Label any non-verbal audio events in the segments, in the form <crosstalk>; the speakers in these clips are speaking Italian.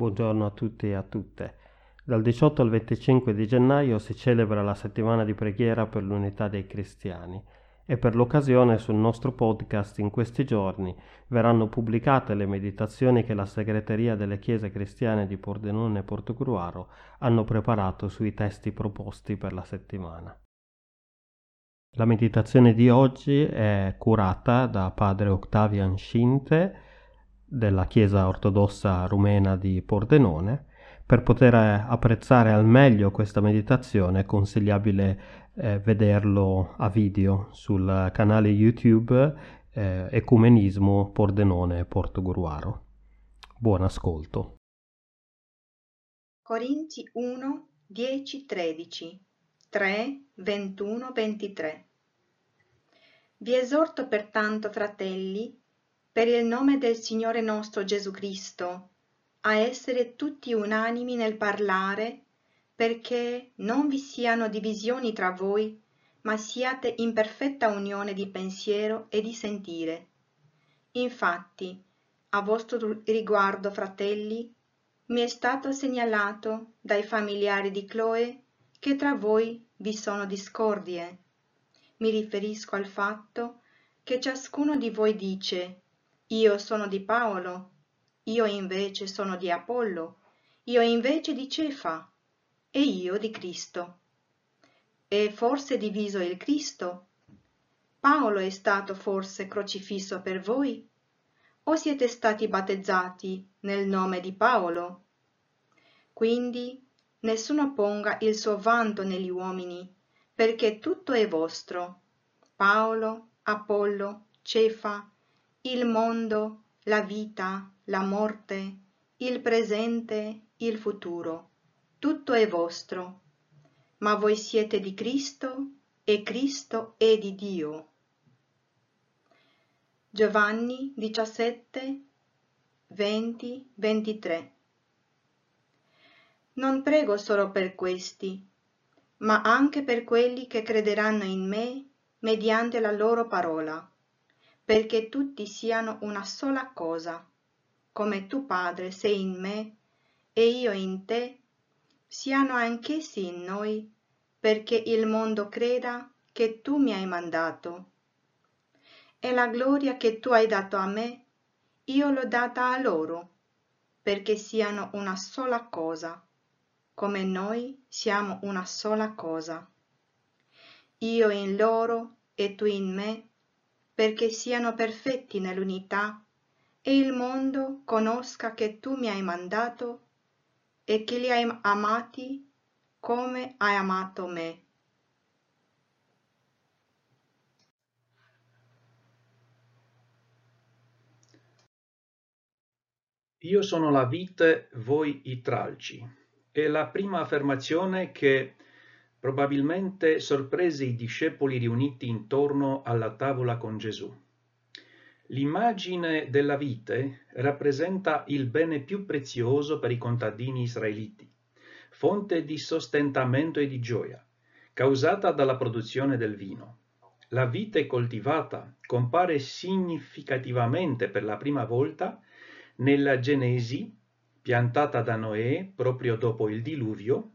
Buongiorno a tutti e a tutte. Dal 18 al 25 di gennaio si celebra la settimana di preghiera per l'unità dei cristiani e per l'occasione sul nostro podcast in questi giorni verranno pubblicate le meditazioni che la segreteria delle chiese cristiane di Pordenone e Portogruaro hanno preparato sui testi proposti per la settimana. La meditazione di oggi è curata da padre Octavian Scinte della Chiesa ortodossa rumena di Pordenone. Per poter apprezzare al meglio questa meditazione è consigliabile eh, vederlo a video sul canale YouTube eh, Ecumenismo Pordenone Portogruaro. Buon ascolto. Corinzi 1, 10, 13, 3, 21, 23. Vi esorto pertanto, fratelli, per il nome del Signore nostro Gesù Cristo, a essere tutti unanimi nel parlare, perché non vi siano divisioni tra voi, ma siate in perfetta unione di pensiero e di sentire. Infatti, a vostro riguardo, fratelli, mi è stato segnalato dai familiari di Chloe che tra voi vi sono discordie. Mi riferisco al fatto che ciascuno di voi dice io sono di Paolo, io invece sono di Apollo, io invece di Cefa e io di Cristo. È forse diviso il Cristo? Paolo è stato forse crocifisso per voi? O siete stati battezzati nel nome di Paolo? Quindi nessuno ponga il suo vanto negli uomini, perché tutto è vostro. Paolo, Apollo, Cefa, il mondo, la vita, la morte, il presente, il futuro. Tutto è vostro. Ma voi siete di Cristo e Cristo è di Dio. Giovanni 17, 20, 23 Non prego solo per questi, ma anche per quelli che crederanno in me mediante la loro parola perché tutti siano una sola cosa, come tu Padre sei in me e io in te, siano anch'essi in noi, perché il mondo creda che tu mi hai mandato. E la gloria che tu hai dato a me, io l'ho data a loro, perché siano una sola cosa, come noi siamo una sola cosa. Io in loro e tu in me, perché siano perfetti nell'unità e il mondo conosca che tu mi hai mandato e che li hai amati come hai amato me. Io sono la vite, voi i tralci. È la prima affermazione che Probabilmente sorprese i discepoli riuniti intorno alla tavola con Gesù. L'immagine della vite rappresenta il bene più prezioso per i contadini israeliti, fonte di sostentamento e di gioia, causata dalla produzione del vino. La vite coltivata compare significativamente per la prima volta nella Genesi, piantata da Noè proprio dopo il diluvio,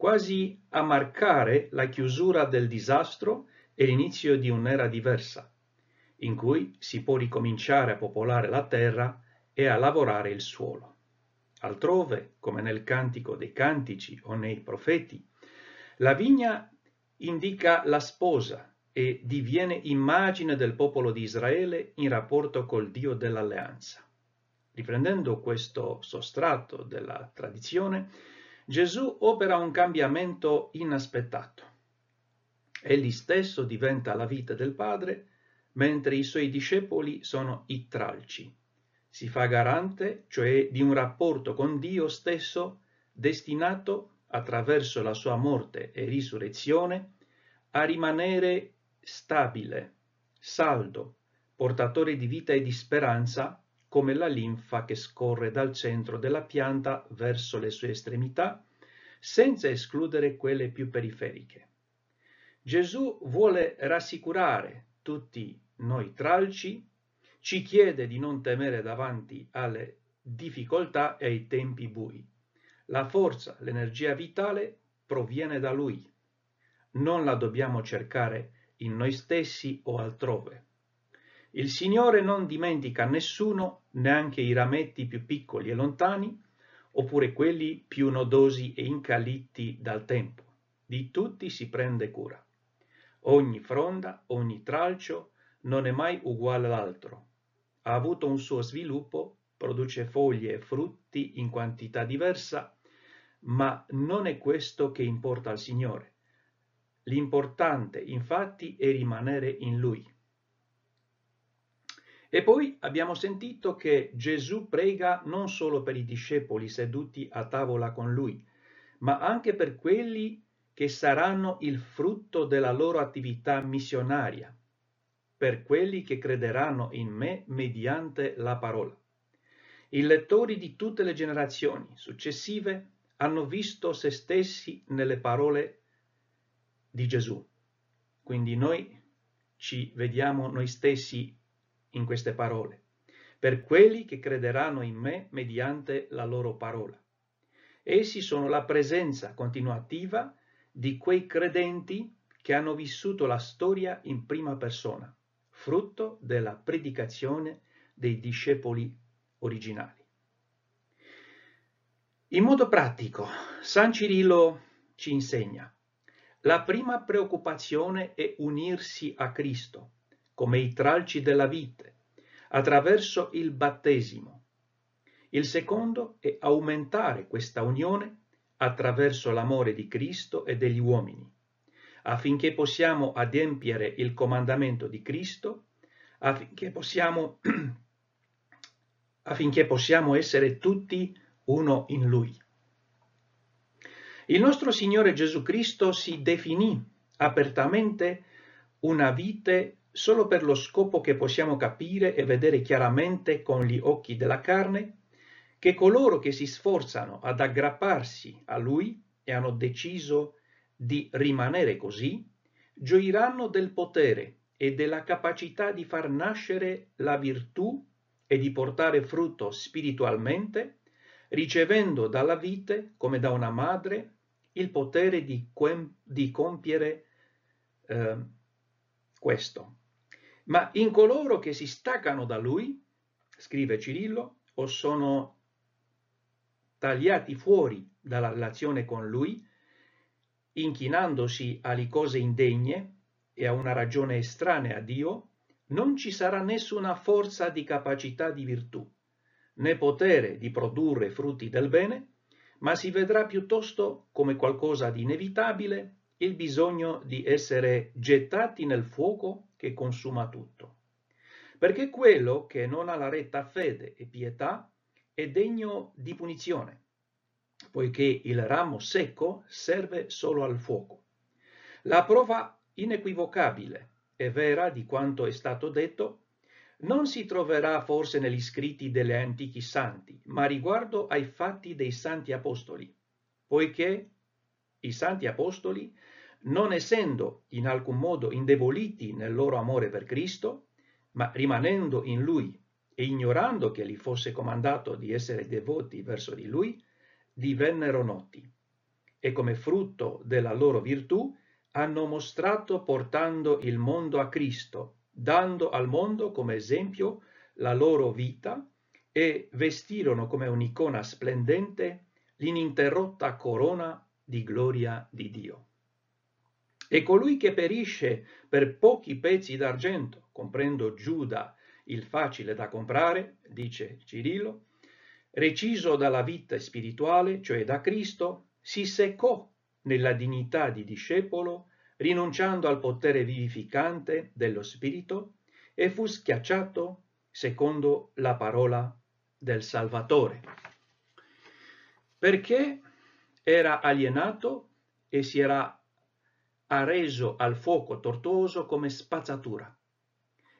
quasi a marcare la chiusura del disastro e l'inizio di un'era diversa, in cui si può ricominciare a popolare la terra e a lavorare il suolo. Altrove, come nel Cantico dei Cantici o nei Profeti, la vigna indica la sposa e diviene immagine del popolo di Israele in rapporto col Dio dell'alleanza. Riprendendo questo sostrato della tradizione, Gesù opera un cambiamento inaspettato. Egli stesso diventa la vita del Padre, mentre i suoi discepoli sono i tralci. Si fa garante, cioè di un rapporto con Dio stesso destinato, attraverso la sua morte e risurrezione, a rimanere stabile, saldo, portatore di vita e di speranza come la linfa che scorre dal centro della pianta verso le sue estremità, senza escludere quelle più periferiche. Gesù vuole rassicurare tutti noi tralci, ci chiede di non temere davanti alle difficoltà e ai tempi bui. La forza, l'energia vitale proviene da Lui. Non la dobbiamo cercare in noi stessi o altrove. Il Signore non dimentica nessuno, neanche i rametti più piccoli e lontani, oppure quelli più nodosi e incalitti dal tempo. Di tutti si prende cura. Ogni fronda, ogni tralcio non è mai uguale all'altro. Ha avuto un suo sviluppo, produce foglie e frutti in quantità diversa, ma non è questo che importa al Signore. L'importante, infatti, è rimanere in Lui. E poi abbiamo sentito che Gesù prega non solo per i discepoli seduti a tavola con Lui, ma anche per quelli che saranno il frutto della loro attività missionaria, per quelli che crederanno in me mediante la parola. I lettori di tutte le generazioni successive hanno visto se stessi nelle parole di Gesù. Quindi noi ci vediamo noi stessi in queste parole, per quelli che crederanno in me mediante la loro parola. Essi sono la presenza continuativa di quei credenti che hanno vissuto la storia in prima persona, frutto della predicazione dei discepoli originali. In modo pratico, San Cirillo ci insegna, la prima preoccupazione è unirsi a Cristo, come i tralci della vite, attraverso il battesimo. Il secondo è aumentare questa unione attraverso l'amore di Cristo e degli uomini, affinché possiamo adempiere il comandamento di Cristo, affinché possiamo, <clears throat> affinché possiamo essere tutti uno in lui. Il nostro Signore Gesù Cristo si definì apertamente una vite solo per lo scopo che possiamo capire e vedere chiaramente con gli occhi della carne, che coloro che si sforzano ad aggrapparsi a Lui e hanno deciso di rimanere così, gioiranno del potere e della capacità di far nascere la virtù e di portare frutto spiritualmente ricevendo dalla vite, come da una madre, il potere di, di compiere eh, questo. Ma in coloro che si staccano da lui, scrive Cirillo, o sono tagliati fuori dalla relazione con lui, inchinandosi alle cose indegne e a una ragione estranea a Dio, non ci sarà nessuna forza di capacità di virtù né potere di produrre frutti del bene, ma si vedrà piuttosto come qualcosa di inevitabile il bisogno di essere gettati nel fuoco che consuma tutto. Perché quello che non ha la retta fede e pietà è degno di punizione, poiché il ramo secco serve solo al fuoco. La prova inequivocabile e vera di quanto è stato detto non si troverà forse negli scritti degli antichi santi, ma riguardo ai fatti dei santi apostoli, poiché i santi apostoli, non essendo in alcun modo indeboliti nel loro amore per Cristo, ma rimanendo in Lui e ignorando che gli fosse comandato di essere devoti verso di Lui, divennero noti e come frutto della loro virtù hanno mostrato portando il mondo a Cristo dando al mondo come esempio la loro vita e vestirono come un'icona splendente l'ininterrotta corona di gloria di Dio. E colui che perisce per pochi pezzi d'argento, comprendo Giuda, il facile da comprare, dice Cirillo, reciso dalla vita spirituale, cioè da Cristo, si seccò nella dignità di discepolo rinunciando al potere vivificante dello Spirito, e fu schiacciato secondo la parola del Salvatore. Perché era alienato e si era arreso al fuoco tortuoso come spazzatura.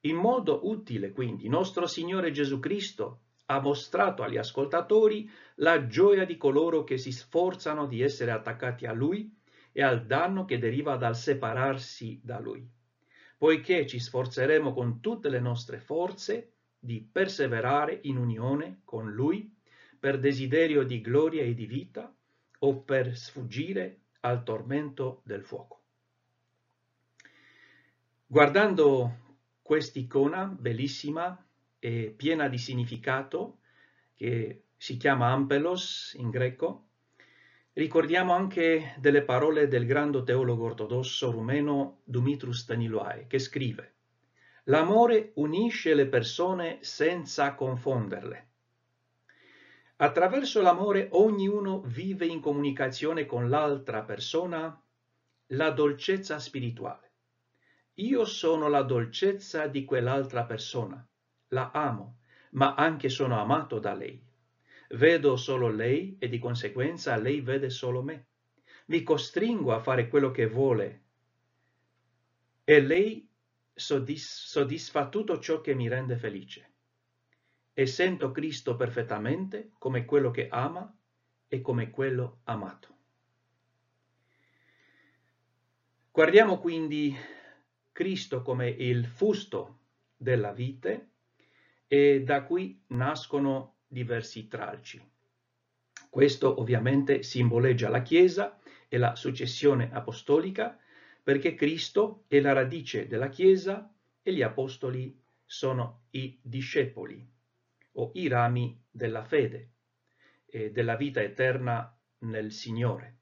In modo utile, quindi, nostro Signore Gesù Cristo ha mostrato agli ascoltatori la gioia di coloro che si sforzano di essere attaccati a Lui e al danno che deriva dal separarsi da Lui. Poiché ci sforzeremo con tutte le nostre forze di perseverare in unione con Lui per desiderio di gloria e di vita o per sfuggire al tormento del fuoco. Guardando quest'icona bellissima e piena di significato, che si chiama ampelos in greco, ricordiamo anche delle parole del grande teologo ortodosso rumeno Dumitru Staniloae, che scrive L'amore unisce le persone senza confonderle. Attraverso l'amore ognuno vive in comunicazione con l'altra persona la dolcezza spirituale. Io sono la dolcezza di quell'altra persona, la amo, ma anche sono amato da lei. Vedo solo lei e di conseguenza lei vede solo me. Mi costringo a fare quello che vuole e lei soddisf- soddisfa tutto ciò che mi rende felice. E sento Cristo perfettamente come quello che ama e come quello amato. Guardiamo quindi Cristo come il fusto della vite e da qui nascono diversi tralci. Questo ovviamente simboleggia la Chiesa e la successione apostolica perché Cristo è la radice della Chiesa e gli apostoli sono i discepoli o i rami della fede e della vita eterna nel Signore.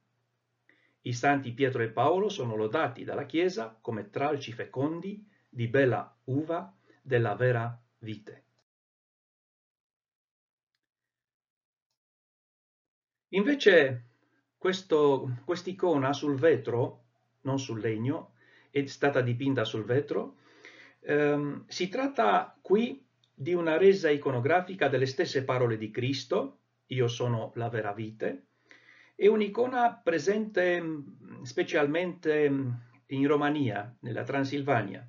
I santi Pietro e Paolo sono lodati dalla Chiesa come tralci fecondi di bella uva della vera vite. Invece quest'icona sul vetro non sul legno, è stata dipinta sul vetro. Um, si tratta qui di una resa iconografica delle stesse parole di Cristo, io sono la vera vite, è un'icona presente specialmente in Romania, nella Transilvania,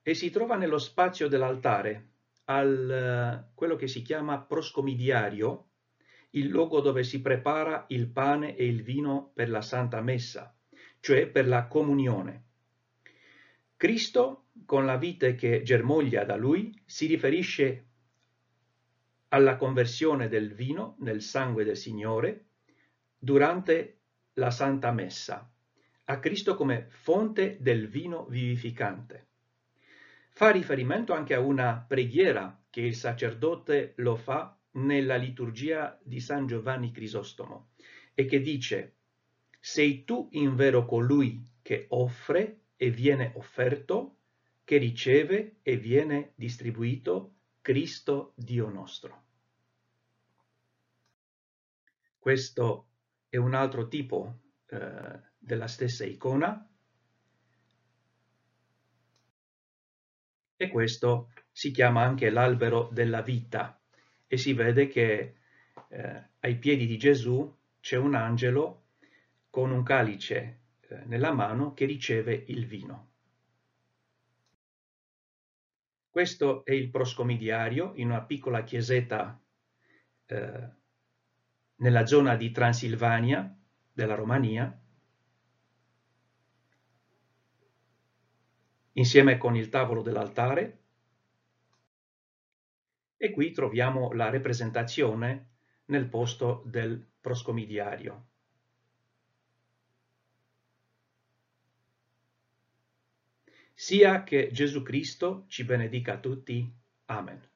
e si trova nello spazio dell'altare, al uh, quello che si chiama proscomidiario, il luogo dove si prepara il pane e il vino per la Santa Messa cioè per la comunione. Cristo, con la vite che germoglia da lui, si riferisce alla conversione del vino nel sangue del Signore durante la Santa Messa, a Cristo come fonte del vino vivificante. Fa riferimento anche a una preghiera che il sacerdote lo fa nella liturgia di San Giovanni Crisostomo e che dice sei tu invero colui che offre e viene offerto, che riceve e viene distribuito Cristo Dio nostro. Questo è un altro tipo eh, della stessa icona e questo si chiama anche l'albero della vita e si vede che eh, ai piedi di Gesù c'è un angelo con un calice eh, nella mano che riceve il vino. Questo è il proscomidiario in una piccola chiesetta eh, nella zona di Transilvania della Romania, insieme con il tavolo dell'altare. E qui troviamo la rappresentazione nel posto del proscomidiario. sia che Gesù Cristo ci benedica tutti. Amen.